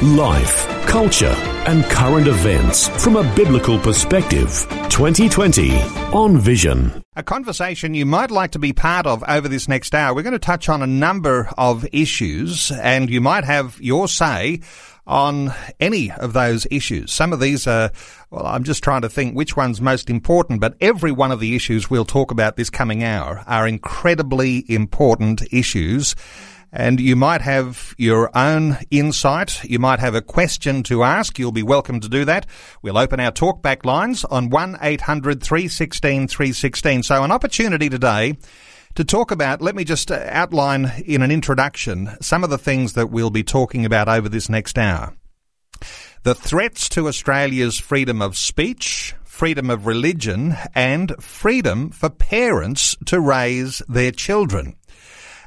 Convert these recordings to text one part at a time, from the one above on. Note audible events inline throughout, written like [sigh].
Life, culture, and current events from a biblical perspective. 2020 on Vision. A conversation you might like to be part of over this next hour. We're going to touch on a number of issues, and you might have your say on any of those issues. Some of these are, well, I'm just trying to think which one's most important, but every one of the issues we'll talk about this coming hour are incredibly important issues and you might have your own insight. You might have a question to ask. You'll be welcome to do that. We'll open our talkback lines on 1-800-316-316. So an opportunity today to talk about, let me just uh, outline in an introduction some of the things that we'll be talking about over this next hour. The threats to Australia's freedom of speech, freedom of religion, and freedom for parents to raise their children.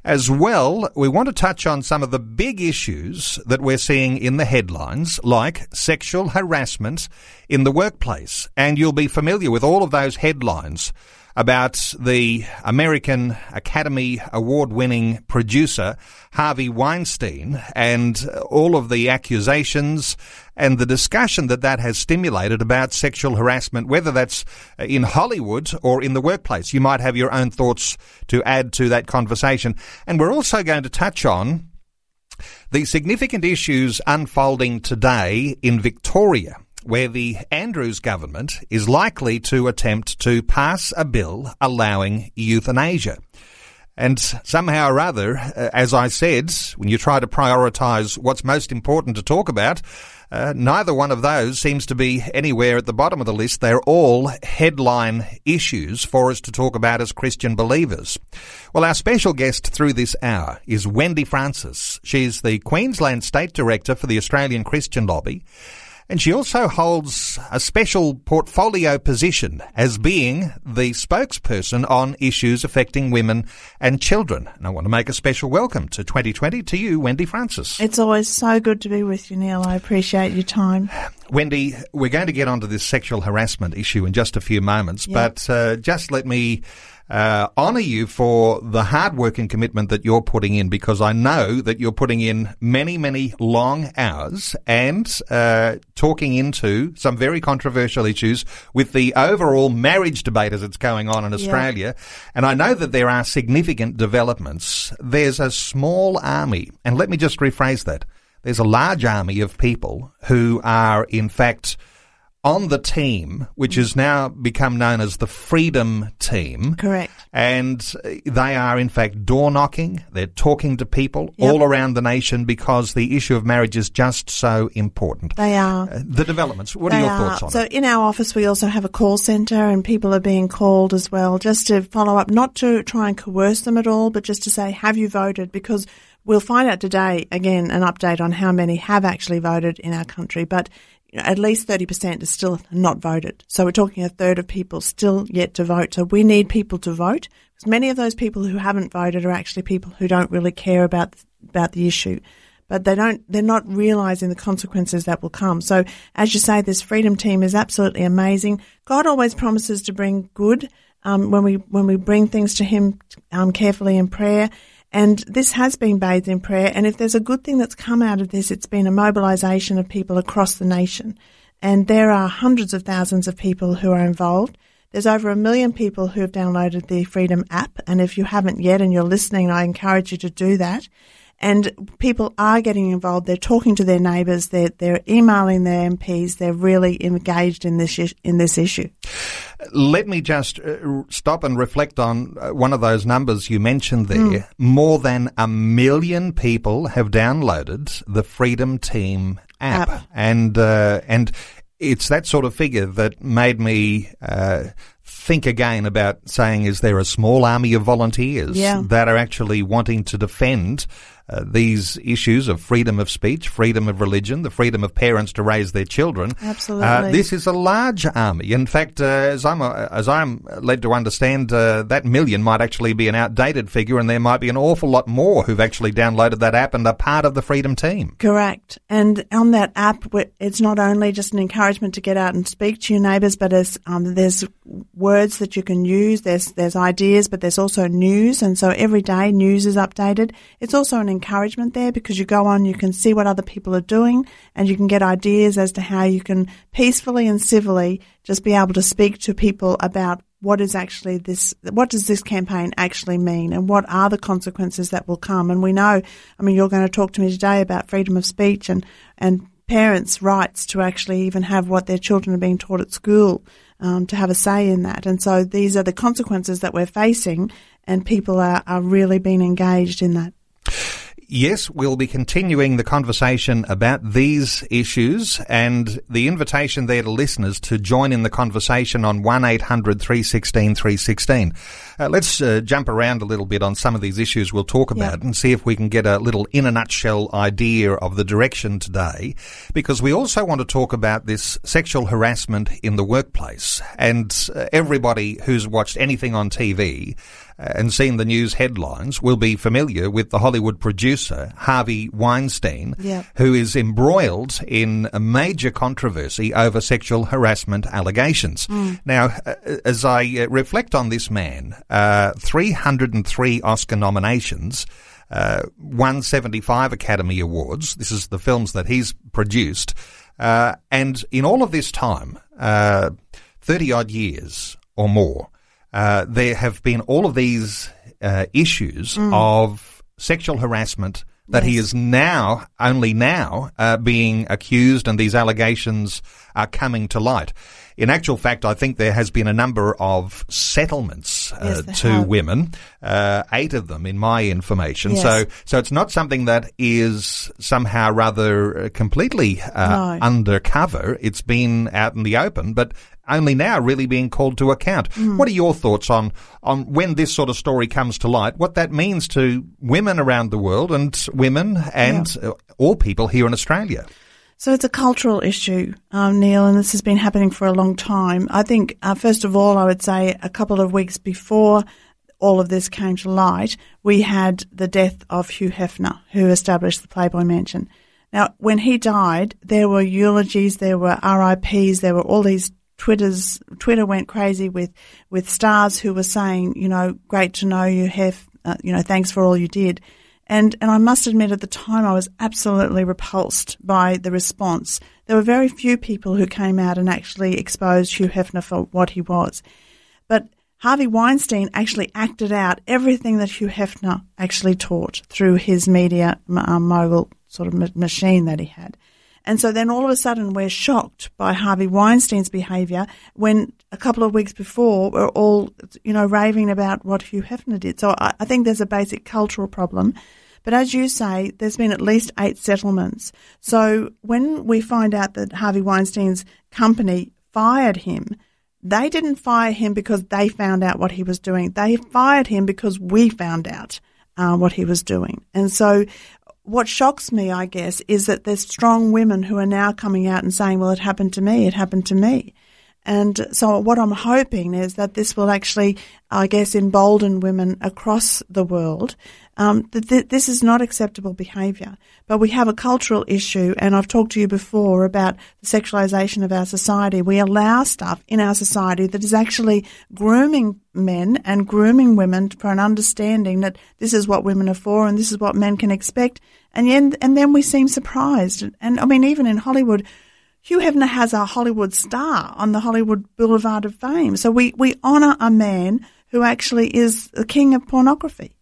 As well, we want to touch on some of the big issues that we're seeing in the headlines, like sexual harassment in the workplace. And you'll be familiar with all of those headlines about the American Academy Award winning producer, Harvey Weinstein, and all of the accusations and the discussion that that has stimulated about sexual harassment, whether that's in Hollywood or in the workplace. You might have your own thoughts to add to that conversation. And we're also going to touch on the significant issues unfolding today in Victoria where the Andrews government is likely to attempt to pass a bill allowing euthanasia. And somehow or other, uh, as I said, when you try to prioritise what's most important to talk about, uh, neither one of those seems to be anywhere at the bottom of the list. They're all headline issues for us to talk about as Christian believers. Well, our special guest through this hour is Wendy Francis. She's the Queensland State Director for the Australian Christian Lobby and she also holds a special portfolio position as being the spokesperson on issues affecting women and children. And I want to make a special welcome to 2020 to you, Wendy Francis. It's always so good to be with you, Neil. I appreciate your time. Wendy, we're going to get onto this sexual harassment issue in just a few moments, yep. but uh, just let me uh, honour you for the hard work and commitment that you're putting in because I know that you're putting in many, many long hours and uh, talking into some very controversial issues with the overall marriage debate as it's going on in Australia. Yeah. And I know that there are significant developments. There's a small army, and let me just rephrase that. There's a large army of people who are, in fact, on the team, which has now become known as the Freedom Team. Correct. And they are, in fact, door knocking. They're talking to people yep. all around the nation because the issue of marriage is just so important. They are. Uh, the developments. What are your are. thoughts on so it? So, in our office, we also have a call centre, and people are being called as well, just to follow up, not to try and coerce them at all, but just to say, have you voted? Because We'll find out today, again, an update on how many have actually voted in our country, but at least 30% is still not voted. So we're talking a third of people still yet to vote. So we need people to vote because many of those people who haven't voted are actually people who don't really care about, about the issue. But they don't, they're not realizing the consequences that will come. So as you say, this freedom team is absolutely amazing. God always promises to bring good, um, when we, when we bring things to Him, um, carefully in prayer. And this has been bathed in prayer. And if there's a good thing that's come out of this, it's been a mobilization of people across the nation. And there are hundreds of thousands of people who are involved. There's over a million people who have downloaded the Freedom app. And if you haven't yet and you're listening, I encourage you to do that. And people are getting involved. They're talking to their neighbours. They're, they're emailing their MPs. They're really engaged in this, in this issue. Let me just uh, stop and reflect on uh, one of those numbers you mentioned there. Mm. More than a million people have downloaded the Freedom Team app. app. And, uh, and it's that sort of figure that made me, uh, think again about saying, is there a small army of volunteers yeah. that are actually wanting to defend uh, these issues of freedom of speech, freedom of religion, the freedom of parents to raise their children. Absolutely. Uh, this is a large army. In fact, uh, as I'm uh, as I'm led to understand, uh, that million might actually be an outdated figure, and there might be an awful lot more who've actually downloaded that app and are part of the Freedom Team. Correct. And on that app, it's not only just an encouragement to get out and speak to your neighbours, but there's um, there's words that you can use. There's there's ideas, but there's also news, and so every day news is updated. It's also an encouragement there because you go on, you can see what other people are doing, and you can get ideas as to how you can peacefully and civilly just be able to speak to people about what is actually this, what does this campaign actually mean and what are the consequences that will come? And we know, I mean, you're going to talk to me today about freedom of speech and, and parents' rights to actually even have what their children are being taught at school, um, to have a say in that. And so these are the consequences that we're facing and people are, are really being engaged in that yes, we'll be continuing the conversation about these issues and the invitation there to listeners to join in the conversation on 1-800 316 316. Uh, let's uh, jump around a little bit on some of these issues we'll talk about and see if we can get a little in a nutshell idea of the direction today because we also want to talk about this sexual harassment in the workplace and uh, everybody who's watched anything on TV and seen the news headlines will be familiar with the Hollywood producer Harvey Weinstein, yep. who is embroiled in a major controversy over sexual harassment allegations. Mm. Now, uh, as I uh, reflect on this man, uh, 303 Oscar nominations. Uh, 175 Academy Awards. This is the films that he's produced. Uh, and in all of this time, uh, 30 odd years or more, uh, there have been all of these uh, issues mm. of sexual harassment that yes. he is now, only now, uh, being accused and these allegations are coming to light. In actual fact, I think there has been a number of settlements uh, yes, to have. women, uh, eight of them in my information. Yes. So, so it's not something that is somehow rather completely uh, no. undercover. It's been out in the open, but only now really being called to account. Mm. What are your thoughts on, on when this sort of story comes to light, what that means to women around the world and women and yeah. all people here in Australia? So it's a cultural issue, um, Neil, and this has been happening for a long time. I think, uh, first of all, I would say a couple of weeks before all of this came to light, we had the death of Hugh Hefner, who established the Playboy Mansion. Now, when he died, there were eulogies, there were RIPs, there were all these Twitter's Twitter went crazy with with stars who were saying, you know, great to know you, Hef, uh, you know, thanks for all you did. And and I must admit, at the time, I was absolutely repulsed by the response. There were very few people who came out and actually exposed Hugh Hefner for what he was, but Harvey Weinstein actually acted out everything that Hugh Hefner actually taught through his media um, mogul sort of machine that he had. And so then all of a sudden we're shocked by Harvey Weinstein's behaviour when a couple of weeks before we're all, you know, raving about what Hugh Hefner did. So I, I think there's a basic cultural problem. But as you say, there's been at least eight settlements. So when we find out that Harvey Weinstein's company fired him, they didn't fire him because they found out what he was doing. They fired him because we found out uh, what he was doing. And so what shocks me, I guess, is that there's strong women who are now coming out and saying, well, it happened to me, it happened to me. And so what I'm hoping is that this will actually, I guess, embolden women across the world. Um, that th- this is not acceptable behaviour, but we have a cultural issue, and I've talked to you before about the sexualisation of our society. We allow stuff in our society that is actually grooming men and grooming women for an understanding that this is what women are for and this is what men can expect, and then, and then we seem surprised. And I mean, even in Hollywood, Hugh Hefner has a Hollywood star on the Hollywood Boulevard of Fame. So we, we honour a man who actually is the king of pornography.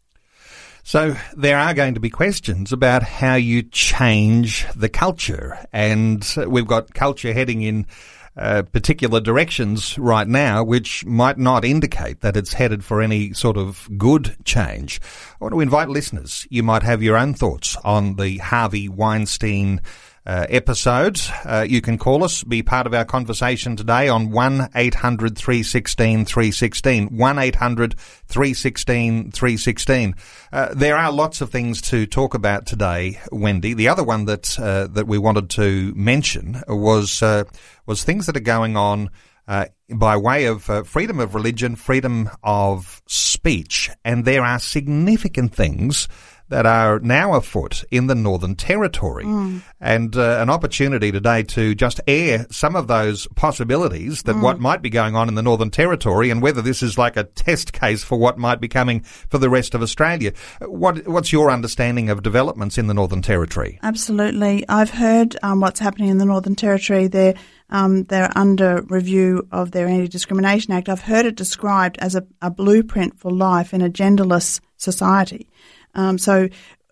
So there are going to be questions about how you change the culture. And we've got culture heading in uh, particular directions right now, which might not indicate that it's headed for any sort of good change. I want to invite listeners. You might have your own thoughts on the Harvey Weinstein uh, episode. Uh, you can call us, be part of our conversation today on 1 800 316 316. 1 800 316 316. Uh, there are lots of things to talk about today, Wendy. The other one that, uh, that we wanted to mention was, uh, was things that are going on uh, by way of uh, freedom of religion, freedom of speech, and there are significant things that are now afoot in the Northern Territory. Mm. And uh, an opportunity today to just air some of those possibilities that mm. what might be going on in the Northern Territory and whether this is like a test case for what might be coming for the rest of Australia. What, what's your understanding of developments in the Northern Territory? Absolutely. I've heard um, what's happening in the Northern Territory. They're, um, they're under review of their Anti Discrimination Act. I've heard it described as a, a blueprint for life in a genderless society. Um, so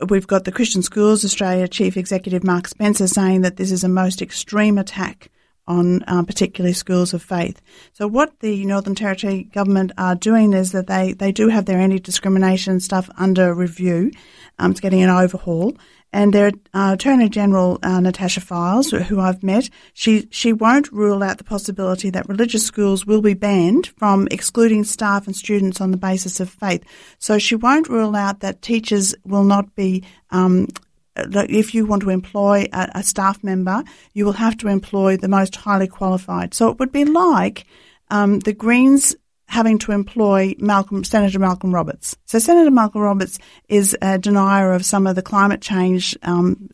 we've got the Christian Schools Australia Chief Executive Mark Spencer saying that this is a most extreme attack on um, particularly schools of faith. So what the Northern Territory government are doing is that they, they do have their anti-discrimination stuff under review. Um, it's getting an overhaul, and their uh, Attorney General uh, Natasha Fyles, who I've met, she she won't rule out the possibility that religious schools will be banned from excluding staff and students on the basis of faith. So she won't rule out that teachers will not be. Um, if you want to employ a, a staff member, you will have to employ the most highly qualified. So it would be like um, the Greens having to employ Malcolm, Senator Malcolm Roberts. So Senator Malcolm Roberts is a denier of some of the climate change um,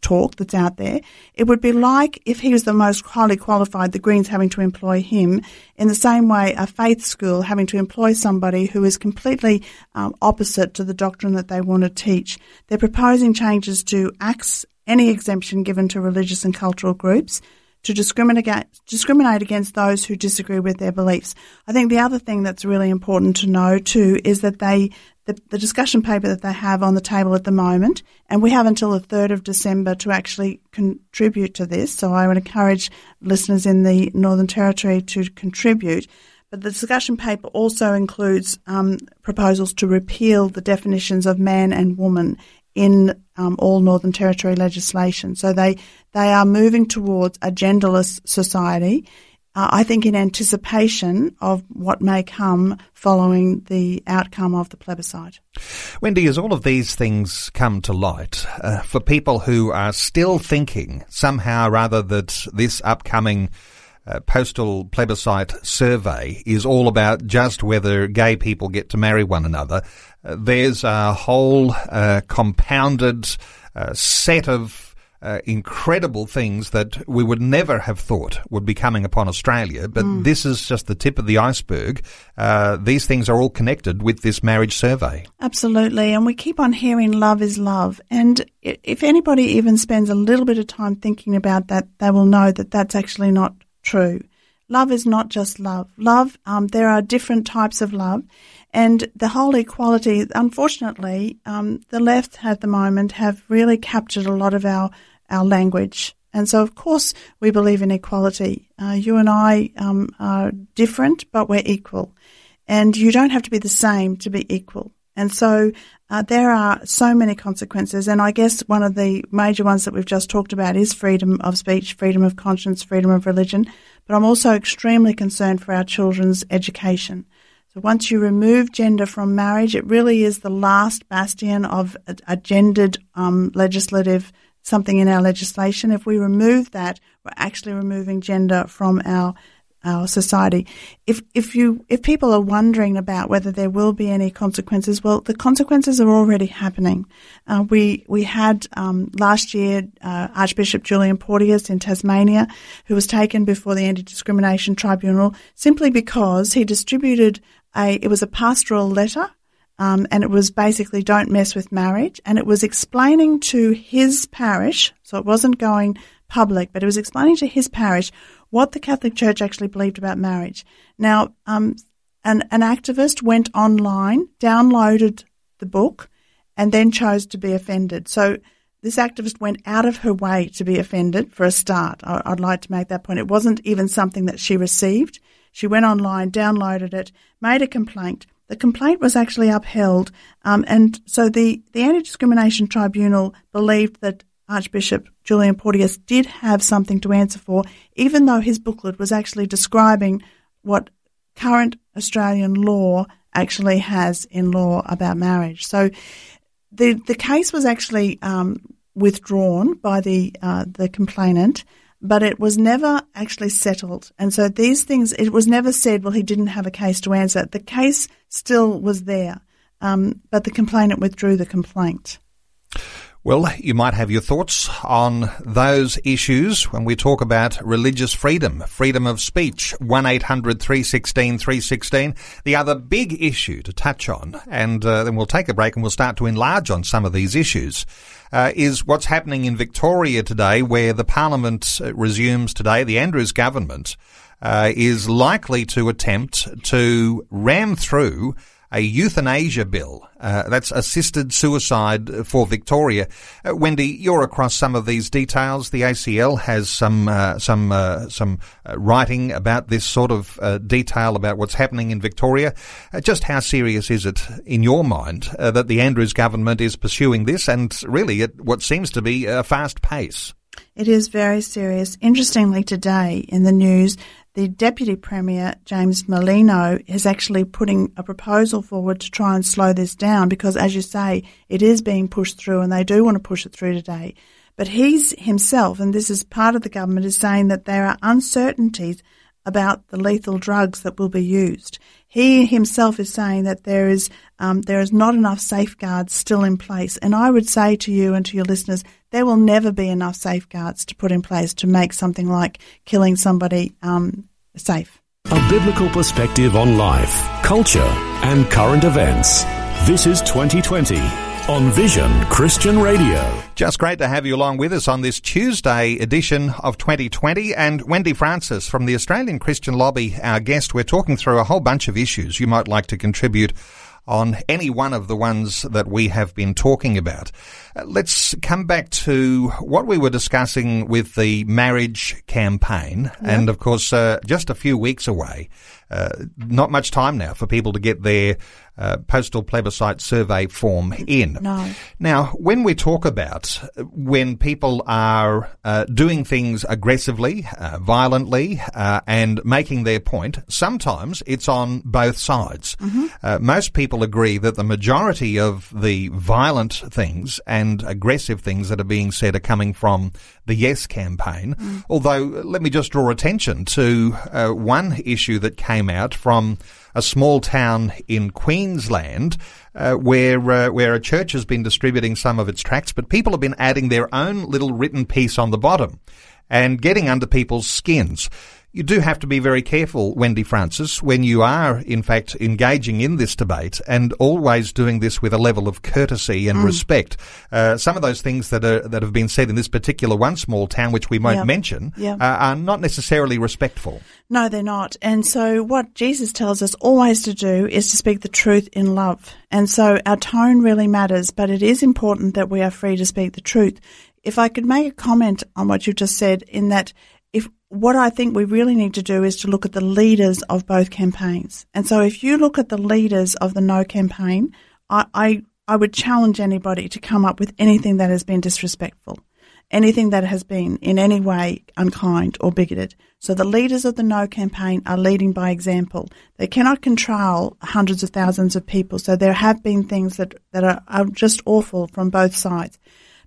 talk that's out there. It would be like if he was the most highly qualified, the Greens having to employ him in the same way a faith school having to employ somebody who is completely um, opposite to the doctrine that they want to teach. They're proposing changes to axe any exemption given to religious and cultural groups to discriminate discriminate against those who disagree with their beliefs. I think the other thing that's really important to know too is that they the, the discussion paper that they have on the table at the moment, and we have until the third of December to actually contribute to this. So I would encourage listeners in the Northern Territory to contribute. But the discussion paper also includes um, proposals to repeal the definitions of man and woman in um, all Northern Territory legislation. So they they are moving towards a genderless society. Uh, I think in anticipation of what may come following the outcome of the plebiscite. Wendy, as all of these things come to light, uh, for people who are still thinking somehow rather that this upcoming uh, postal plebiscite survey is all about just whether gay people get to marry one another. Uh, there's a whole uh, compounded uh, set of uh, incredible things that we would never have thought would be coming upon Australia. But mm. this is just the tip of the iceberg. Uh, these things are all connected with this marriage survey. Absolutely. And we keep on hearing love is love. And if anybody even spends a little bit of time thinking about that, they will know that that's actually not true. Love is not just love. Love, um, there are different types of love. And the whole equality, unfortunately, um, the left at the moment have really captured a lot of our, our language. And so, of course, we believe in equality. Uh, you and I um, are different, but we're equal. And you don't have to be the same to be equal. And so uh, there are so many consequences. And I guess one of the major ones that we've just talked about is freedom of speech, freedom of conscience, freedom of religion. But I'm also extremely concerned for our children's education. So once you remove gender from marriage, it really is the last bastion of a, a gendered um, legislative something in our legislation. If we remove that, we're actually removing gender from our our society. If if you if people are wondering about whether there will be any consequences, well, the consequences are already happening. Uh, we we had um, last year uh, Archbishop Julian Porteous in Tasmania, who was taken before the Anti Discrimination Tribunal simply because he distributed a, it was a pastoral letter, um, and it was basically don't mess with marriage, and it was explaining to his parish, so it wasn't going public, but it was explaining to his parish what the Catholic Church actually believed about marriage. Now, um, an, an activist went online, downloaded the book, and then chose to be offended. So this activist went out of her way to be offended for a start. I, would like to make that point. It wasn't even something that she received. She went online, downloaded it, made a complaint. The complaint was actually upheld, um, and so the, the Anti Discrimination Tribunal believed that Archbishop Julian Porteous did have something to answer for, even though his booklet was actually describing what current Australian law actually has in law about marriage. So the the case was actually um, withdrawn by the uh, the complainant, but it was never actually settled. And so these things, it was never said, well, he didn't have a case to answer. The case still was there, um, but the complainant withdrew the complaint. Well, you might have your thoughts on those issues when we talk about religious freedom, freedom of speech, 1-800-316-316. The other big issue to touch on, and uh, then we'll take a break and we'll start to enlarge on some of these issues, uh, is what's happening in Victoria today where the parliament uh, resumes today. The Andrews government uh, is likely to attempt to ram through a euthanasia bill. Uh, that's assisted suicide for Victoria. Uh, Wendy, you're across some of these details. The ACL has some uh, some uh, some uh, writing about this sort of uh, detail about what's happening in Victoria. just how serious is it in your mind that the Andrews government is pursuing this, and really at what seems to be a fast pace? It is very serious. Interestingly, today in the news, the Deputy Premier, James Merlino, is actually putting a proposal forward to try and slow this down because, as you say, it is being pushed through and they do want to push it through today. But he's himself, and this is part of the government, is saying that there are uncertainties about the lethal drugs that will be used. He himself is saying that there is um, there is not enough safeguards still in place, and I would say to you and to your listeners, there will never be enough safeguards to put in place to make something like killing somebody um, safe. A biblical perspective on life, culture, and current events. This is 2020 on Vision Christian Radio. Just great to have you along with us on this Tuesday edition of 2020. And Wendy Francis from the Australian Christian Lobby, our guest. We're talking through a whole bunch of issues you might like to contribute on any one of the ones that we have been talking about. Uh, let's come back to what we were discussing with the marriage campaign. And of course, uh, just a few weeks away. Uh, not much time now for people to get their uh, postal plebiscite survey form in. No. Now, when we talk about when people are uh, doing things aggressively, uh, violently, uh, and making their point, sometimes it's on both sides. Mm-hmm. Uh, most people agree that the majority of the violent things and aggressive things that are being said are coming from the Yes campaign. Mm. Although, let me just draw attention to one issue that came out from a small town in Queensland uh, where uh, where a church has been distributing some of its tracts, but people have been adding their own little written piece on the bottom and getting under people's skins you do have to be very careful, Wendy Francis, when you are, in fact, engaging in this debate and always doing this with a level of courtesy and mm. respect. Uh, some of those things that are that have been said in this particular one small town, which we won't yep. mention, yep. Uh, are not necessarily respectful. No, they're not. And so, what Jesus tells us always to do is to speak the truth in love. And so, our tone really matters, but it is important that we are free to speak the truth. If I could make a comment on what you just said, in that if what I think we really need to do is to look at the leaders of both campaigns. And so if you look at the leaders of the no campaign, I, I, I would challenge anybody to come up with anything that has been disrespectful, anything that has been in any way unkind or bigoted. So the leaders of the no campaign are leading by example. They cannot control hundreds of thousands of people. So there have been things that, that are, are just awful from both sides.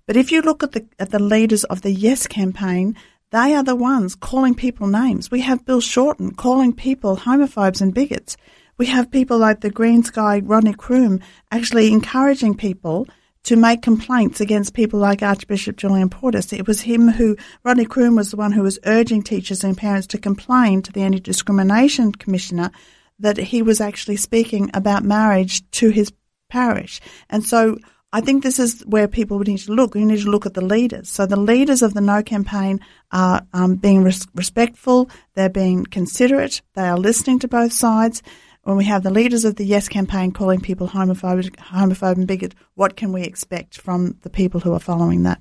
But if you look at the, at the leaders of the Yes campaign, they are the ones calling people names. We have Bill Shorten calling people homophobes and bigots. We have people like the Green Sky Rodney Croome actually encouraging people to make complaints against people like Archbishop Julian Porteous. It was him who, Rodney Croome was the one who was urging teachers and parents to complain to the Anti Discrimination Commissioner that he was actually speaking about marriage to his parish. And so I think this is where people need to look. We need to look at the leaders. So the leaders of the No campaign are um, being res- respectful. They're being considerate. They are listening to both sides. When we have the leaders of the Yes campaign calling people homophobic, homophobe and bigot, what can we expect from the people who are following that?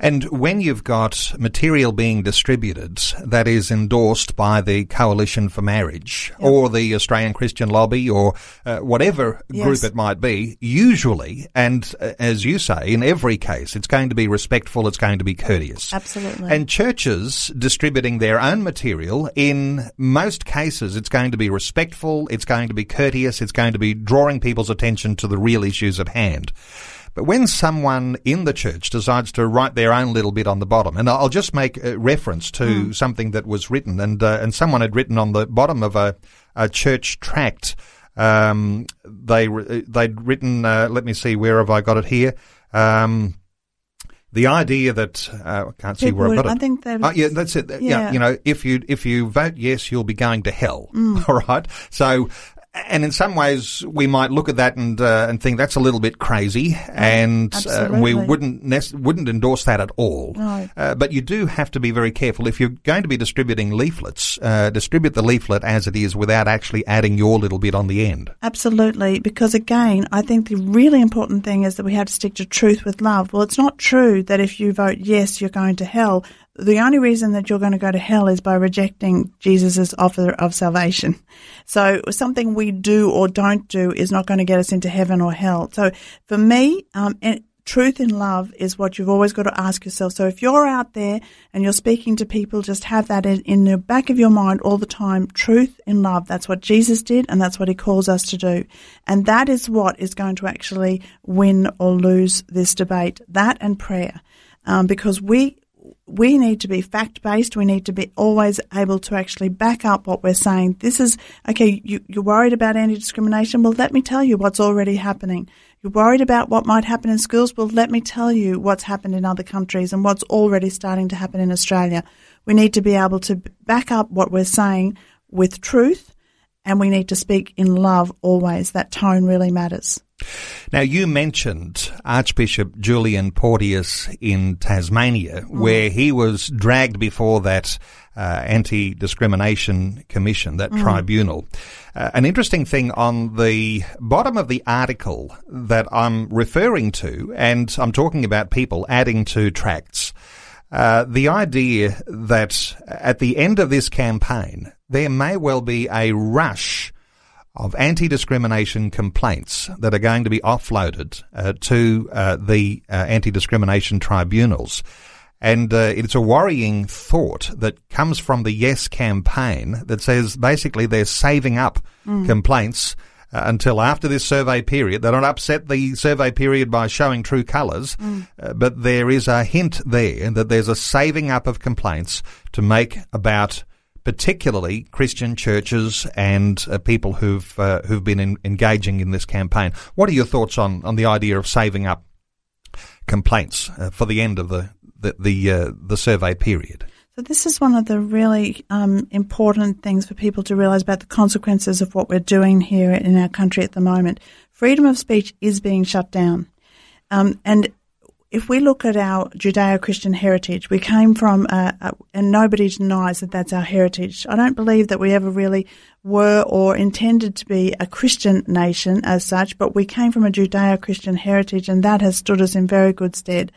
And when you've got material being distributed that is endorsed by the Coalition for Marriage yep. or the Australian Christian Lobby or uh, whatever yes. group it might be, usually, and uh, as you say, in every case, it's going to be respectful, it's going to be courteous. Absolutely. And churches distributing their own material, in most cases, it's going to be respectful, it's going to be courteous, it's going to be drawing people's attention to the real issues at hand. But when someone in the church decides to write their own little bit on the bottom, and I'll just make a reference to mm. something that was written, and uh, and someone had written on the bottom of a, a church tract. Um, they they'd written. Uh, let me see, where have I got it here? Um, the idea that uh, I can't see where I've got it. I think that. Oh, yeah, that's it. Yeah. yeah. you know, if you if you vote yes, you'll be going to hell. Mm. [laughs] All right. So and in some ways, we might look at that and uh, and think that's a little bit crazy, and uh, we wouldn't wouldn't endorse that at all. No. Uh, but you do have to be very careful if you're going to be distributing leaflets. Uh, distribute the leaflet as it is without actually adding your little bit on the end. Absolutely, because again, I think the really important thing is that we have to stick to truth with love. Well, it's not true that if you vote yes, you're going to hell the only reason that you're going to go to hell is by rejecting Jesus' offer of salvation. So something we do or don't do is not going to get us into heaven or hell. So for me, um, truth in love is what you've always got to ask yourself. So if you're out there and you're speaking to people, just have that in, in the back of your mind all the time. Truth in love. That's what Jesus did and that's what he calls us to do. And that is what is going to actually win or lose this debate. That and prayer. Um, because we, we need to be fact based. We need to be always able to actually back up what we're saying. This is, okay, you, you're worried about anti discrimination. Well, let me tell you what's already happening. You're worried about what might happen in schools. Well, let me tell you what's happened in other countries and what's already starting to happen in Australia. We need to be able to back up what we're saying with truth and we need to speak in love always. That tone really matters. Now, you mentioned Archbishop Julian Porteous in Tasmania, mm. where he was dragged before that uh, anti discrimination commission, that mm. tribunal. Uh, an interesting thing on the bottom of the article that I'm referring to, and I'm talking about people adding to tracts. Uh, the idea that at the end of this campaign, there may well be a rush of anti-discrimination complaints that are going to be offloaded uh, to uh, the uh, anti-discrimination tribunals. And uh, it's a worrying thought that comes from the Yes campaign that says basically they're saving up mm. complaints until after this survey period. They don't upset the survey period by showing true colours, mm. uh, but there is a hint there that there's a saving up of complaints to make about particularly Christian churches and uh, people who've uh, who've been in, engaging in this campaign. What are your thoughts on, on the idea of saving up complaints uh, for the end of the the the, uh, the, survey period? So this is one of the really um, important things for people to realise about the consequences of what we're doing here in our country at the moment. Freedom of speech is being shut down, um, and if we look at our Judeo-Christian heritage, we came from, a, a, and nobody denies that that's our heritage. I don't believe that we ever really were or intended to be a Christian nation as such, but we came from a Judeo-Christian heritage, and that has stood us in very good stead.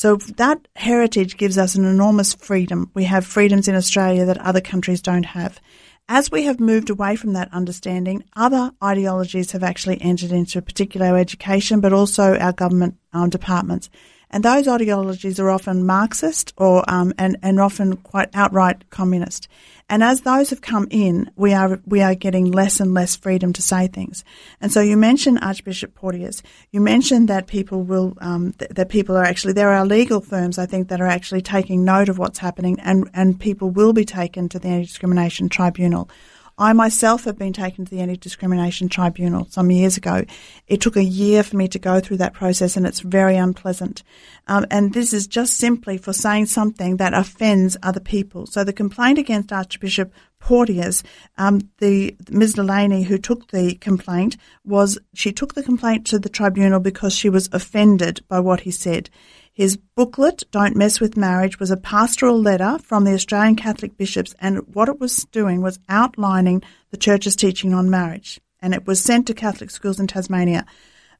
So that heritage gives us an enormous freedom. We have freedoms in Australia that other countries don't have. As we have moved away from that understanding, other ideologies have actually entered into particular education, but also our government um, departments. And those ideologies are often Marxist or um, and, and often quite outright communist. And as those have come in, we are we are getting less and less freedom to say things. And so you mentioned Archbishop Porteous. You mentioned that people will um, th- that people are actually there are legal firms I think that are actually taking note of what's happening, and and people will be taken to the anti discrimination tribunal. I myself have been taken to the Anti Discrimination Tribunal some years ago. It took a year for me to go through that process and it's very unpleasant. Um, and this is just simply for saying something that offends other people. So the complaint against Archbishop Porteous, um, the Ms. Delaney who took the complaint was she took the complaint to the tribunal because she was offended by what he said. His booklet, Don't Mess with Marriage, was a pastoral letter from the Australian Catholic bishops, and what it was doing was outlining the Church's teaching on marriage. And it was sent to Catholic schools in Tasmania.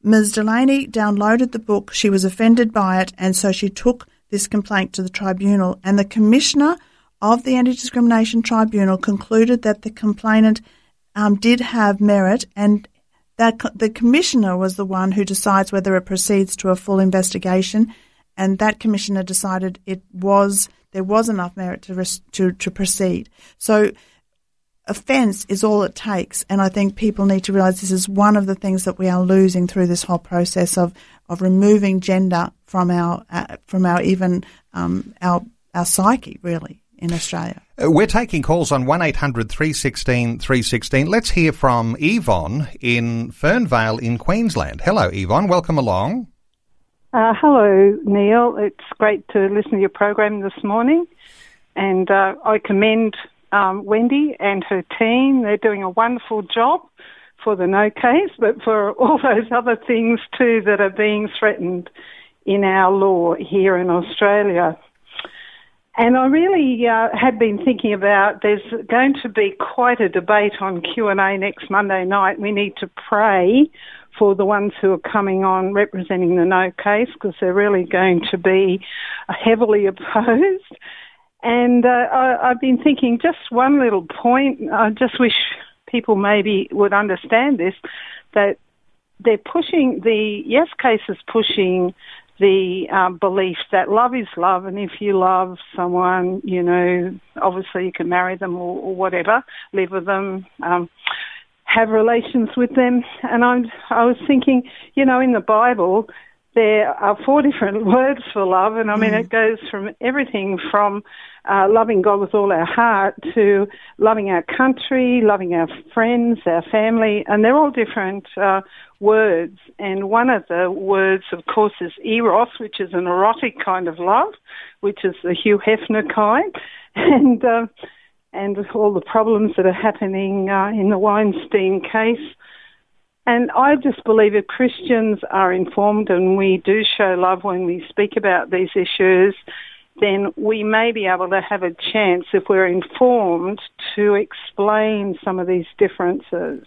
Ms. Delaney downloaded the book, she was offended by it, and so she took this complaint to the tribunal. And the Commissioner of the Anti Discrimination Tribunal concluded that the complainant um, did have merit and that the commissioner was the one who decides whether it proceeds to a full investigation, and that commissioner decided it was there was enough merit to to, to proceed. So, offence is all it takes, and I think people need to realise this is one of the things that we are losing through this whole process of of removing gender from our uh, from our even um, our our psyche, really in Australia. Uh, we're taking calls on 1800 316 316. Let's hear from Yvonne in Fernvale in Queensland. Hello, Yvonne. Welcome along. Uh, hello, Neil. It's great to listen to your program this morning. And uh, I commend um, Wendy and her team. They're doing a wonderful job for the no case, but for all [laughs] those other things too that are being threatened in our law here in Australia. And I really uh, had been thinking about there's going to be quite a debate on Q&A next Monday night. We need to pray for the ones who are coming on representing the no case because they're really going to be heavily [laughs] opposed. And uh, I, I've been thinking just one little point. I just wish people maybe would understand this that they're pushing the yes case is pushing the um, belief that love is love, and if you love someone, you know, obviously you can marry them or, or whatever, live with them, um, have relations with them. And I'm, I was thinking, you know, in the Bible, there are four [laughs] different words for love, and I mean, mm. it goes from everything from uh, loving God with all our heart to loving our country, loving our friends, our family, and they're all different uh, words. And one of the words, of course, is eros, which is an erotic kind of love, which is the Hugh Hefner kind, [laughs] and uh, and all the problems that are happening uh, in the Weinstein case. And I just believe if Christians are informed and we do show love when we speak about these issues, then we may be able to have a chance, if we're informed, to explain some of these differences.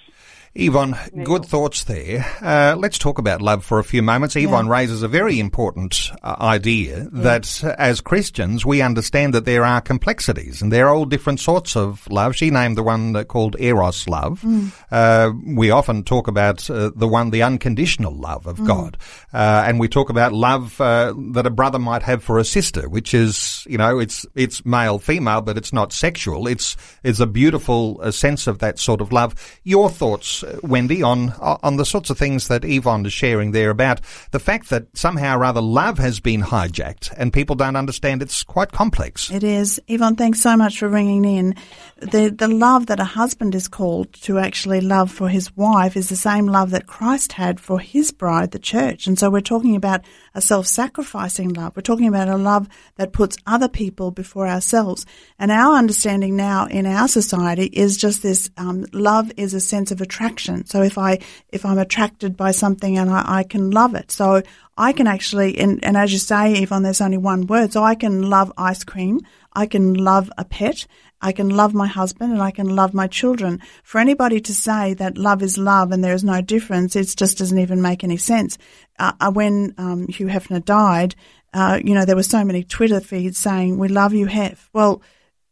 Yvonne, good thoughts there. Uh, let's talk about love for a few moments. Yvonne yeah. raises a very important uh, idea yeah. that uh, as Christians, we understand that there are complexities and there are all different sorts of love. She named the one that called Eros love. Mm. Uh, we often talk about uh, the one, the unconditional love of mm. God. Uh, and we talk about love that a brother might have for a sister, which is, you know, it's, it's male, female, but it's not sexual. It's, it's a beautiful sense of that sort of love. Your thoughts Wendy, on on the sorts of things that Yvonne is sharing there about the fact that somehow or other love has been hijacked and people don't understand it's quite complex. It is. Yvonne, thanks so much for ringing in. The the love that a husband is called to actually love for his wife is the same love that Christ had for his bride, the church. And so we're talking about a self-sacrificing love. We're talking about a love that puts other people before ourselves. And our understanding now in our society is just this: um, love is a sense of attraction. So if I if I'm attracted by something and I, I can love it, so I can actually, and, and as you say, Yvonne, there's only one word. So I can love ice cream. I can love a pet. I can love my husband and I can love my children. For anybody to say that love is love and there is no difference, it just doesn't even make any sense. Uh, uh, when um, Hugh Hefner died, uh, you know, there were so many Twitter feeds saying, we love you, Hef. Well,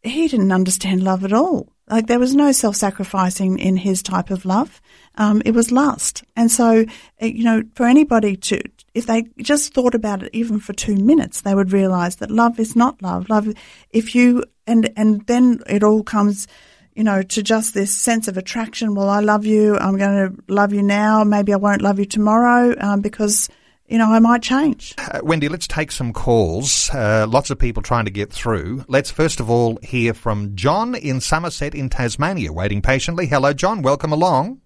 he didn't understand love at all. Like there was no self-sacrificing in his type of love. Um, it was lust. And so, uh, you know, for anybody to, if they just thought about it even for two minutes, they would realize that love is not love. Love, if you, and, and then it all comes, you know, to just this sense of attraction. Well, I love you. I'm going to love you now. Maybe I won't love you tomorrow um, because you know, I might change. Uh, Wendy, let's take some calls. Uh, lots of people trying to get through. Let's first of all hear from John in Somerset in Tasmania, waiting patiently. Hello, John. Welcome along.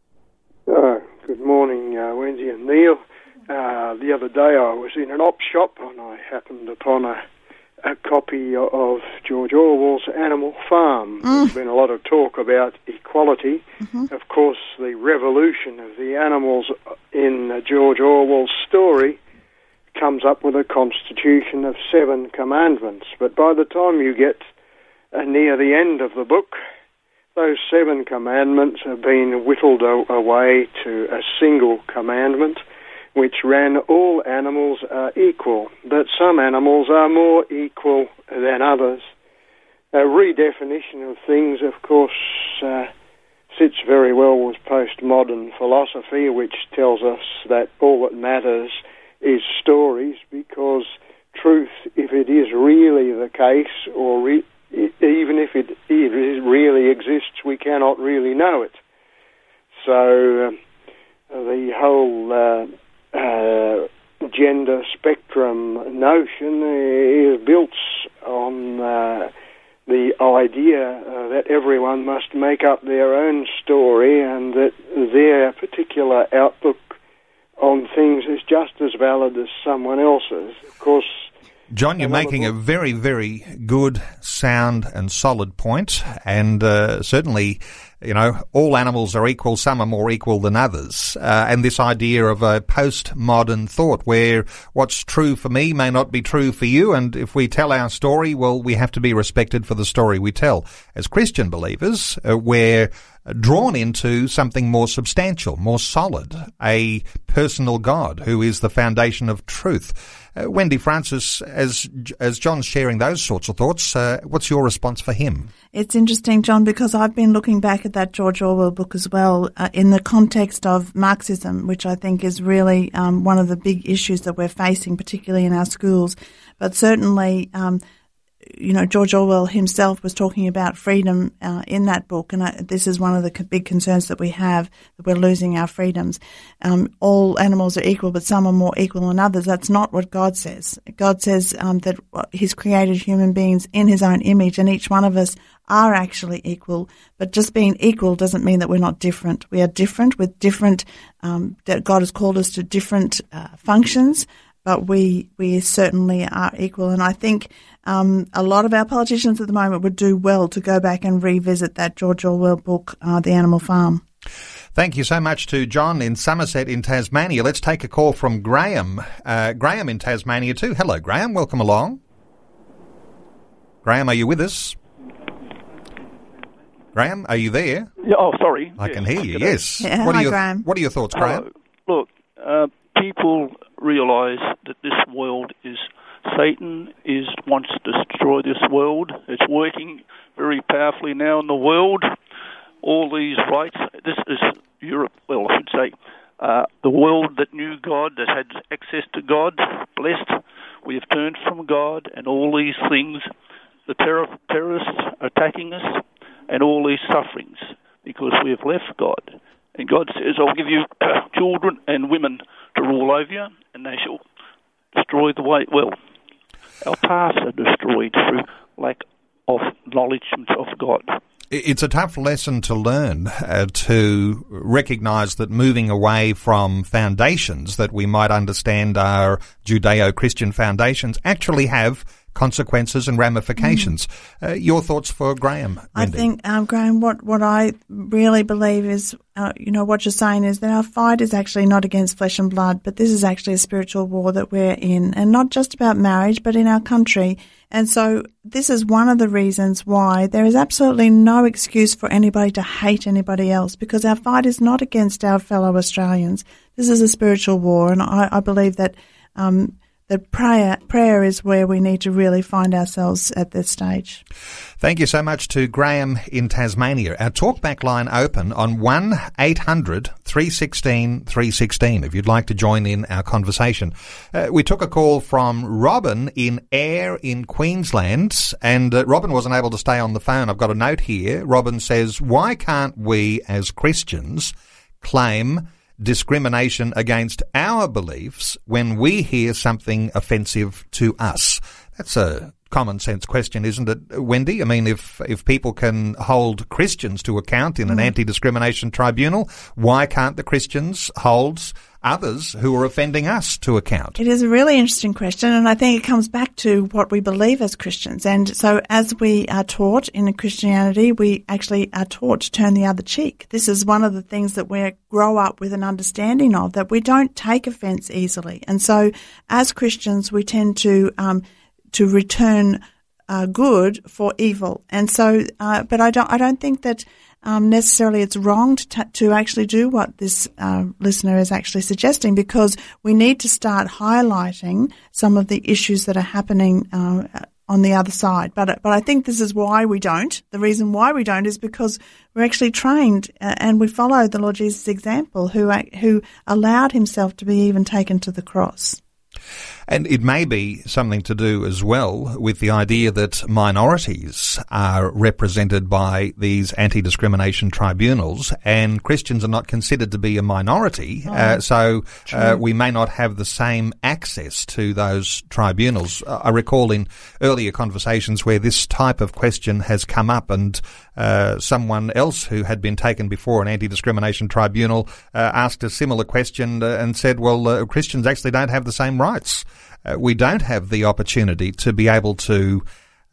Uh, good morning, uh, Wendy and Neil. Uh, the other day I was in an op shop and I happened upon a, a copy of George Orwell's Animal Farm. Mm. There's been a lot of talk about equality. Mm-hmm. Of course, the revolution of the animals in George Orwell's story comes up with a constitution of seven commandments. But by the time you get uh, near the end of the book, those seven commandments have been whittled away to a single commandment, which ran all animals are equal, but some animals are more equal than others. A redefinition of things, of course, uh, sits very well with postmodern philosophy, which tells us that all that matters is stories, because truth, if it is really the case, or re- even if it, really exists, we cannot really know it. So uh, the whole uh, uh, gender spectrum notion is built on uh, the idea uh, that everyone must make up their own story and that their particular outlook on things is just as valid as someone else's. Of course, John, you're making a very, very good, sound, and solid point. and uh, certainly, you know, all animals are equal. Some are more equal than others, uh, and this idea of a postmodern thought, where what's true for me may not be true for you, and if we tell our story, well, we have to be respected for the story we tell. As Christian believers, uh, we're drawn into something more substantial, more solid, a personal God who is the foundation of truth. Uh, Wendy Francis, as as John's sharing those sorts of thoughts, uh, what's your response for him? It's interesting, John, because I've been looking back at that George Orwell book as well uh, in the context of Marxism, which I think is really um, one of the big issues that we're facing, particularly in our schools. But certainly, um, you know, George Orwell himself was talking about freedom uh, in that book, and I, this is one of the big concerns that we have that we're losing our freedoms. Um, all animals are equal, but some are more equal than others. That's not what God says. God says um, that He's created human beings in His own image, and each one of us are actually equal. But just being equal doesn't mean that we're not different. We are different with different. Um, that God has called us to different uh, functions, but we we certainly are equal. And I think um, a lot of our politicians at the moment would do well to go back and revisit that George Orwell book, uh, The Animal Farm. Thank you so much to John in Somerset in Tasmania. Let's take a call from Graham. Uh, Graham in Tasmania too. Hello, Graham. Welcome along. Graham, are you with us? Graham, are you there? Yeah, oh, sorry. I yes. can hear you. Yes. Yeah, what hi, are your Graham. What are your thoughts, Graham? look, uh, people realise that this world is Satan is wants to destroy this world. It's working very powerfully now in the world. All these rights. This is Europe. Well, I should say uh, the world that knew God, that had access to God, blessed. We have turned from God, and all these things. The terror, terrorists attacking us, and all these sufferings because we have left God. And God says, "I'll give you [coughs] children and women to rule over you, and they shall destroy the way." Well, our paths are destroyed through lack of knowledge of God. It's a tough lesson to learn uh, to recognize that moving away from foundations that we might understand are Judeo Christian foundations actually have consequences and ramifications. Mm. Uh, your thoughts for Graham? Wendy? I think, um, Graham, what, what I really believe is, uh, you know, what you're saying is that our fight is actually not against flesh and blood, but this is actually a spiritual war that we're in, and not just about marriage, but in our country. And so this is one of the reasons why there is absolutely no excuse for anybody to hate anybody else because our fight is not against our fellow Australians. This is a spiritual war, and I, I believe that um, the prayer prayer is where we need to really find ourselves at this stage. Thank you so much to Graham in Tasmania. Our talkback line open on 1 800 316 316 if you'd like to join in our conversation. Uh, we took a call from Robin in Ayr in Queensland and uh, Robin wasn't able to stay on the phone. I've got a note here. Robin says, "Why can't we as Christians claim discrimination against our beliefs when we hear something offensive to us? That's a common sense question, isn't it, Wendy? I mean, if if people can hold Christians to account in an mm. anti-discrimination tribunal, why can't the Christians hold others who are offending us to account? It is a really interesting question, and I think it comes back to what we believe as Christians. And so, as we are taught in Christianity, we actually are taught to turn the other cheek. This is one of the things that we grow up with an understanding of that we don't take offence easily. And so, as Christians, we tend to um, to return uh, good for evil. And so, uh, but I don't, I don't think that um, necessarily it's wrong to, t- to actually do what this uh, listener is actually suggesting because we need to start highlighting some of the issues that are happening uh, on the other side. But but I think this is why we don't. The reason why we don't is because we're actually trained uh, and we follow the Lord Jesus' example, who who allowed himself to be even taken to the cross. And it may be something to do as well with the idea that minorities are represented by these anti-discrimination tribunals and Christians are not considered to be a minority. Oh, uh, so uh, we may not have the same access to those tribunals. Uh, I recall in earlier conversations where this type of question has come up and uh, someone else who had been taken before an anti-discrimination tribunal uh, asked a similar question uh, and said, well, Christians actually don't have the same rights uh, we don't have the opportunity to be able to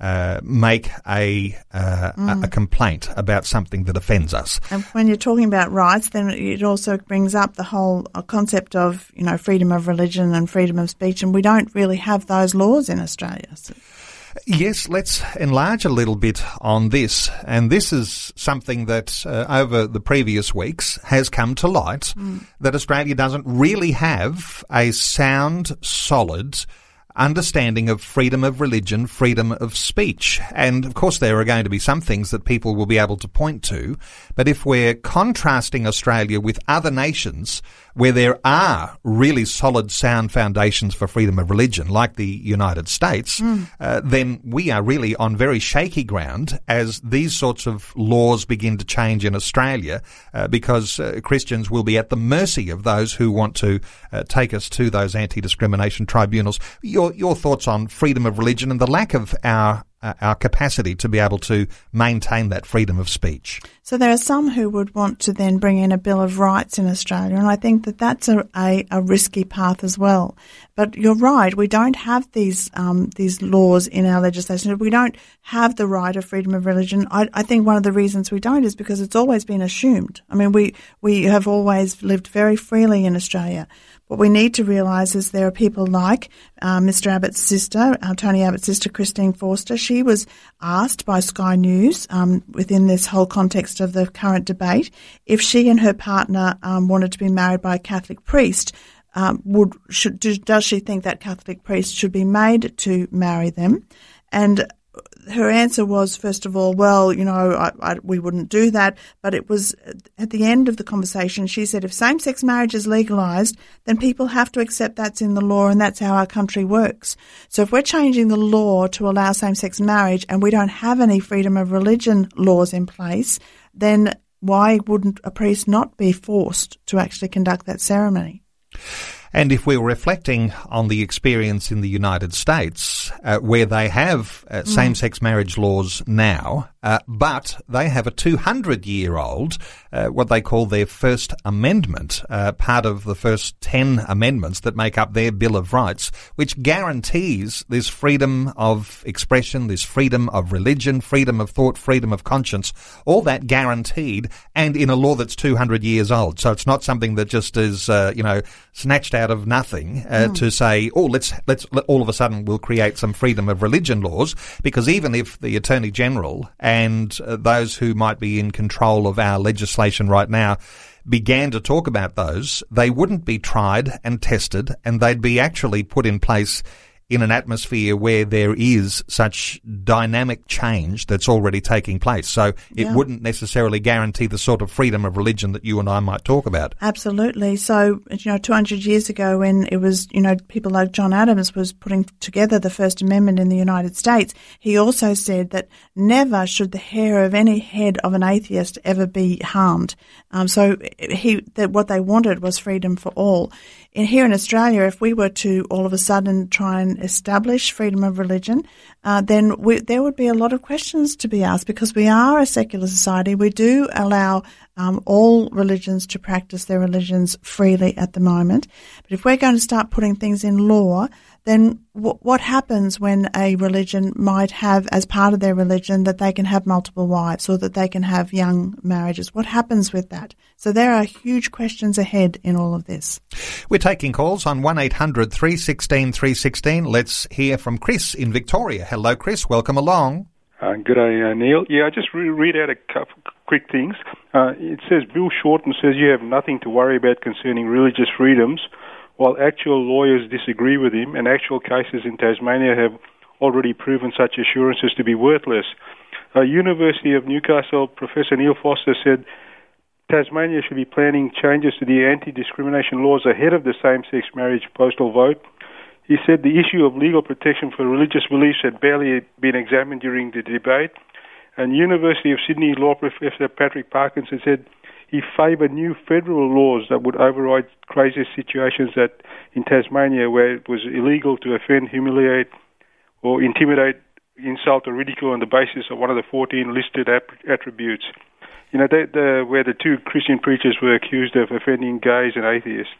uh, make a, uh, mm. a complaint about something that offends us. And when you're talking about rights, then it also brings up the whole uh, concept of you know freedom of religion and freedom of speech, and we don't really have those laws in Australia. So. Yes, let's enlarge a little bit on this. And this is something that uh, over the previous weeks has come to light mm. that Australia doesn't really have a sound, solid, understanding of freedom of religion, freedom of speech. And of course, there are going to be some things that people will be able to point to. But if we're contrasting Australia with other nations where there are really solid, sound foundations for freedom of religion, like the United States, mm. uh, then we are really on very shaky ground as these sorts of laws begin to change in Australia, uh, because uh, Christians will be at the mercy of those who want to uh, take us to those anti-discrimination tribunals. Your your thoughts on freedom of religion and the lack of our our capacity to be able to maintain that freedom of speech. So there are some who would want to then bring in a Bill of Rights in Australia, and I think that that's a, a, a risky path as well. But you're right, we don't have these um, these laws in our legislation. We don't have the right of freedom of religion. I, I think one of the reasons we don't is because it's always been assumed. I mean, we we have always lived very freely in Australia. What we need to realise is there are people like uh, Mr. Abbott's sister, uh, Tony Abbott's sister, Christine Forster. She was asked by Sky News um, within this whole context of the current debate if she and her partner um, wanted to be married by a Catholic priest. Um, would should, does she think that Catholic priest should be made to marry them? And her answer was, first of all, well, you know, I, I, we wouldn't do that. But it was at the end of the conversation, she said, if same sex marriage is legalised, then people have to accept that's in the law and that's how our country works. So if we're changing the law to allow same sex marriage and we don't have any freedom of religion laws in place, then why wouldn't a priest not be forced to actually conduct that ceremony? And if we're reflecting on the experience in the United States, uh, where they have uh, mm. same-sex marriage laws now, uh, but they have a 200 year old, uh, what they call their First Amendment, uh, part of the first 10 amendments that make up their Bill of Rights, which guarantees this freedom of expression, this freedom of religion, freedom of thought, freedom of conscience, all that guaranteed and in a law that's 200 years old. So it's not something that just is, uh, you know, snatched out of nothing mm. to say, oh, let's, let's, all of a sudden we'll create some freedom of religion laws, because even if the Attorney General and uh, those who might be in control of our legislation right now began to talk about those, they wouldn't be tried and tested and they'd be actually put in place in an atmosphere where there is such dynamic change that's already taking place. So it yeah. wouldn't necessarily guarantee the sort of freedom of religion that you and I might talk about. Absolutely. So, you know, 200 years ago when it was, you know, people like John Adams was putting together the First Amendment in the United States, he also said that never should the hair of any head of an atheist ever be harmed. Um, so he, that what they wanted was freedom for all. In, here in Australia, if we were to all of a sudden try and establish freedom of religion, uh, then we, there would be a lot of questions to be asked because we are a secular society. We do allow um, all religions to practice their religions freely at the moment. But if we're going to start putting things in law, then w- what happens when a religion might have as part of their religion that they can have multiple wives or that they can have young marriages? What happens with that? So there are huge questions ahead in all of this. We're taking calls on 1800 316 316. Let's hear from Chris in Victoria. Hello, Chris. Welcome along. Uh, good day, uh, Neil. Yeah, I just re- read out a couple quick things. Uh, it says Bill Shorten says you have nothing to worry about concerning religious freedoms while actual lawyers disagree with him, and actual cases in Tasmania have already proven such assurances to be worthless. Uh, University of Newcastle Professor Neil Foster said Tasmania should be planning changes to the anti-discrimination laws ahead of the same-sex marriage postal vote. He said the issue of legal protection for religious beliefs had barely been examined during the debate. And University of Sydney law professor Patrick Parkinson said he favoured new federal laws that would override crazy situations that in Tasmania where it was illegal to offend, humiliate, or intimidate, insult, or ridicule on the basis of one of the 14 listed attributes. You know, they, the, where the two Christian preachers were accused of offending gays and atheists.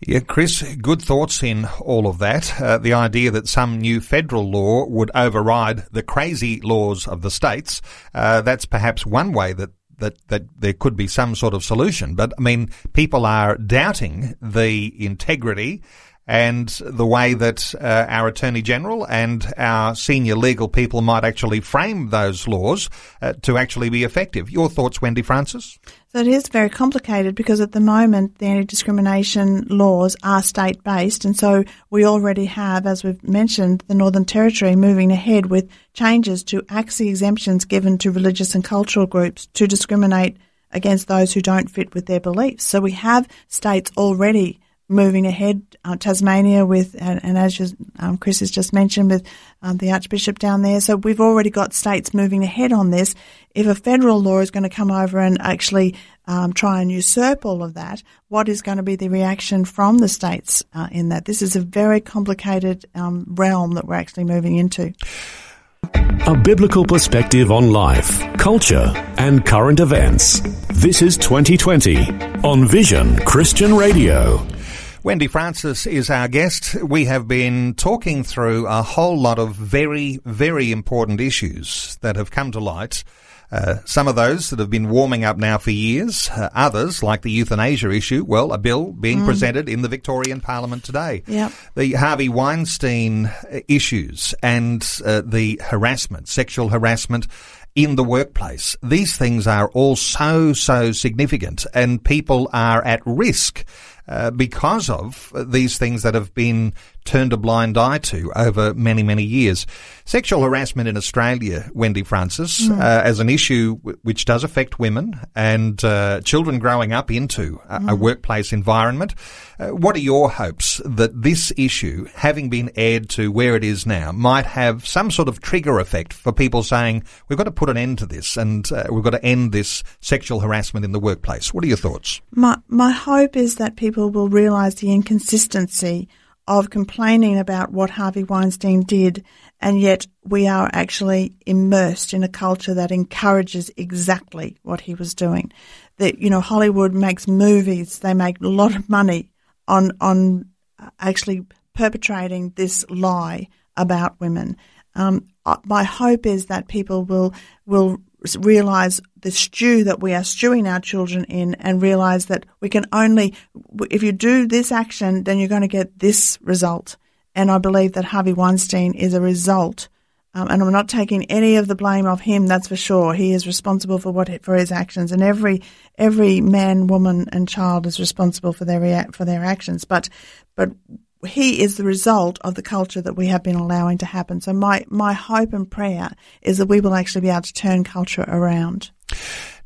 Yeah, Chris, good thoughts in all of that. Uh, the idea that some new federal law would override the crazy laws of the states, uh, that's perhaps one way that that, that there could be some sort of solution. But I mean, people are doubting the integrity and the way that uh, our Attorney General and our senior legal people might actually frame those laws uh, to actually be effective. Your thoughts, Wendy Francis? So it is very complicated because at the moment the anti-discrimination laws are state-based and so we already have, as we've mentioned, the Northern Territory moving ahead with changes to ACSI exemptions given to religious and cultural groups to discriminate against those who don't fit with their beliefs. So we have states already moving ahead. Uh, Tasmania with, and, and as um, Chris has just mentioned, with um, the Archbishop down there. So we've already got states moving ahead on this. If a federal law is going to come over and actually um, try and usurp all of that, what is going to be the reaction from the states uh, in that? This is a very complicated um, realm that we're actually moving into. A biblical perspective on life, culture, and current events. This is 2020 on Vision Christian Radio. Wendy Francis is our guest. We have been talking through a whole lot of very, very important issues that have come to light. Uh, some of those that have been warming up now for years, uh, others, like the euthanasia issue, well, a bill being mm. presented in the Victorian Parliament today. Yep. The Harvey Weinstein uh, issues and uh, the harassment, sexual harassment in the workplace. These things are all so, so significant and people are at risk uh, because of these things that have been turned a blind eye to over many, many years. Sexual harassment in Australia, Wendy Francis, mm. uh, as an issue w- which does affect women and uh, children growing up into a, mm. a workplace environment. Uh, what are your hopes that this issue, having been aired to where it is now, might have some sort of trigger effect for people saying, we've got to put an end to this and uh, we've got to end this sexual harassment in the workplace? What are your thoughts? My, my hope is that people will realise the inconsistency of complaining about what Harvey Weinstein did, and yet we are actually immersed in a culture that encourages exactly what he was doing. That you know, Hollywood makes movies; they make a lot of money on on actually perpetrating this lie about women. Um, uh, my hope is that people will will realize the stew that we are stewing our children in and realize that we can only, if you do this action, then you're going to get this result. And I believe that Harvey Weinstein is a result. Um, and I'm not taking any of the blame of him. That's for sure. He is responsible for what for his actions, and every every man, woman, and child is responsible for their for their actions. But but he is the result of the culture that we have been allowing to happen. So my, my hope and prayer is that we will actually be able to turn culture around.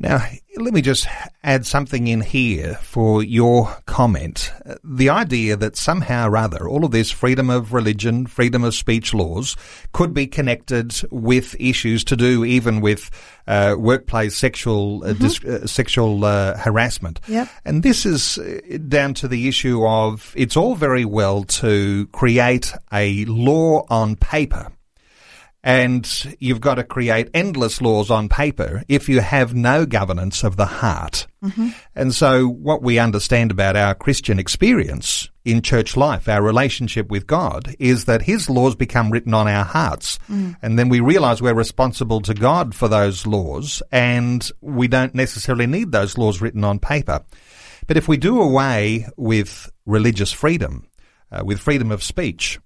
Now, let me just add something in here for your comment. The idea that somehow or other all of this freedom of religion, freedom of speech laws could be connected with issues to do even with uh, workplace sexual uh, dis- uh, sexual uh, harassment. Yep. And this is uh, down to the issue of it's all very well to create a law on paper and you've got to create endless laws on paper if you have no governance of the heart. Mm-hmm. And so what we understand about our Christian experience in church life, our relationship with God, is that His laws become written on our hearts. Mm. And then we realize we're responsible to God for those laws and we don't necessarily need those laws written on paper. But if we do away with religious freedom, uh, with freedom of speech,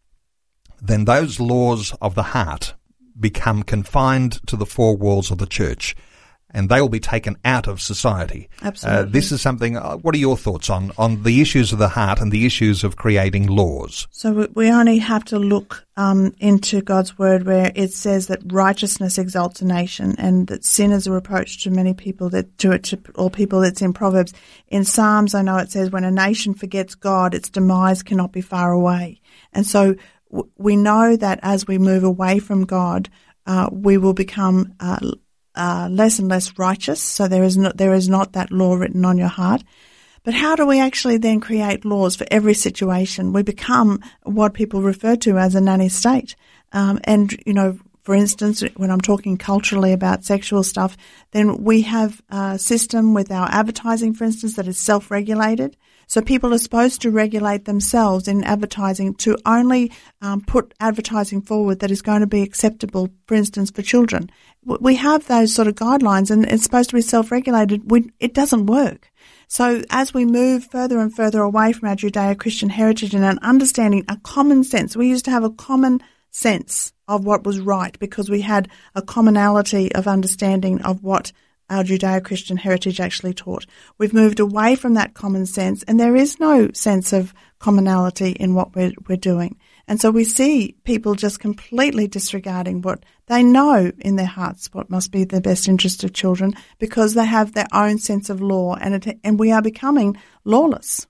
then those laws of the heart become confined to the four walls of the church and they will be taken out of society. Absolutely. Uh, this is something, uh, what are your thoughts on, on the issues of the heart and the issues of creating laws? So we- we only have to look um, into God's word where it says that righteousness exalts a nation and that sin is a reproach to many people that to, to all people that's in Proverbs. In Psalms, I know it says when a nation forgets God, its demise cannot be far away. And so we know that as we move away from God, uh, we will become uh, uh, less and less righteous. So there is not there is not that law written on your heart. But how do we actually then create laws for every situation? We become what people refer to as a nanny state. Um, and, you know, for instance, when I'm talking culturally about sexual stuff, then we have a system with our advertising, for instance, that is self-regulated. So people are supposed to regulate themselves in advertising to only um, put advertising forward that is going to be acceptable, for instance, for children. We have those sort of guidelines and it's supposed to be self-regulated. We, it doesn't work. So as we move further and further away from our Judeo-Christian heritage and an understanding, a common sense, we used to have a common sense of what was right because we had a commonality of understanding of what our Judeo-Christian heritage actually taught. We've moved away from that common sense and there is no sense of commonality in what we're, we're doing. And so we see people just completely disregarding what they know in their hearts what must be the best interest of children because they have their own sense of law and it, and we are becoming lawless.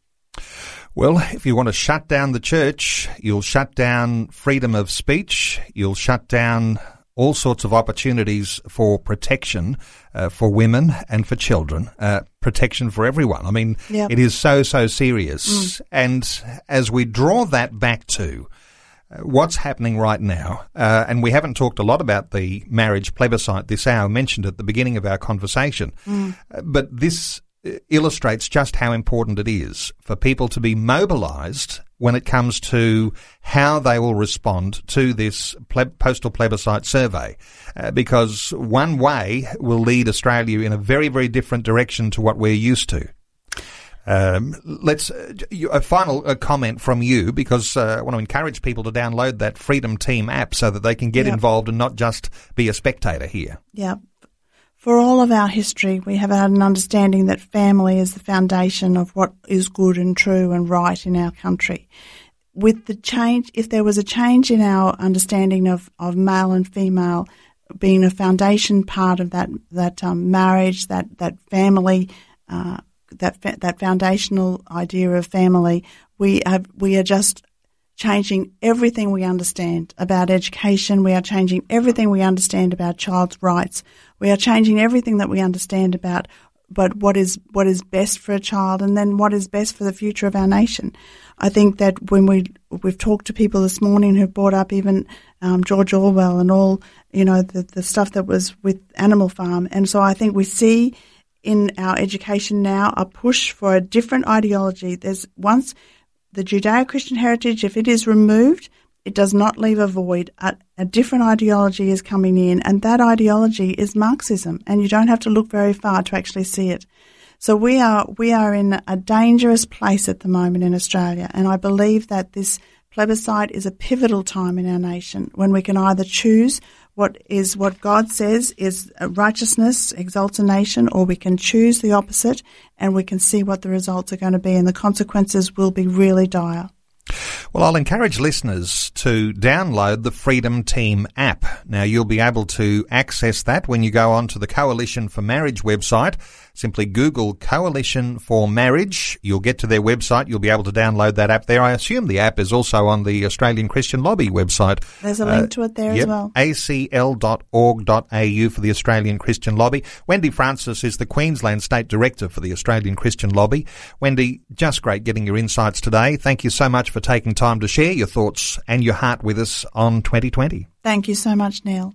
Well, if you want to shut down the church, you'll shut down freedom of speech, you'll shut down all sorts of opportunities for protection uh, for women and for children, uh, protection for everyone. I mean, Yep. it is so, so serious. And as we draw that back to uh, what's happening right now, uh, and we haven't talked a lot about the marriage plebiscite this hour, mentioned at the beginning of our conversation, Uh, but this uh, illustrates just how important it is for people to be mobilized when it comes to how they will respond to this pleb- postal plebiscite survey. Uh, because one way will lead Australia in a very, very different direction to what we're used to. Um, let's uh, a final uh, comment from you because uh, I want to encourage people to download that Freedom Team app so that they can get Yep. involved and not just be a spectator here. Yeah. For all of our history, we have had an understanding that family is the foundation of what is good and true and right in our country. With the change, if there was a change in our understanding of, of male and female being a foundation part of that that um, marriage, that that family, uh, that fa- that foundational idea of family, we have we are just changing everything we understand about education. We are changing everything we understand about child's rights. We are changing everything that we understand about but what is what is best for a child and then what is best for the future of our nation. I think that when we we've talked to people this morning who brought up even um, George Orwell and all you know the the stuff that was with Animal Farm, and so I think we see in our education now a push for a different ideology. There's once the Judeo-Christian heritage, if it is removed, it does not leave a void. A, a different ideology is coming in, and that ideology is Marxism. And you don't have to look very far to actually see it. So we are we are in a dangerous place at the moment in Australia, and I believe that this plebiscite is a pivotal time in our nation when we can either choose what is what God says is righteousness nation, or we can choose the opposite, and we can see what the results are going to be, and the consequences will be really dire. Well, I'll encourage listeners to download the Freedom Team app. Now, you'll be able to access that when you go onto the Coalition for Marriage website. Simply Google Coalition for Marriage. You'll get to their website. You'll be able to download that app there. I assume the app is also on the Australian Christian Lobby website. There's a link uh, to it there yep, as well. acl.org.au for the Australian Christian Lobby. Wendy Francis is the Queensland State Director for the Australian Christian Lobby. Wendy, just great getting your insights today. Thank you so much for taking time to share your thoughts and your heart with us on 2020. Thank you so much, Neil.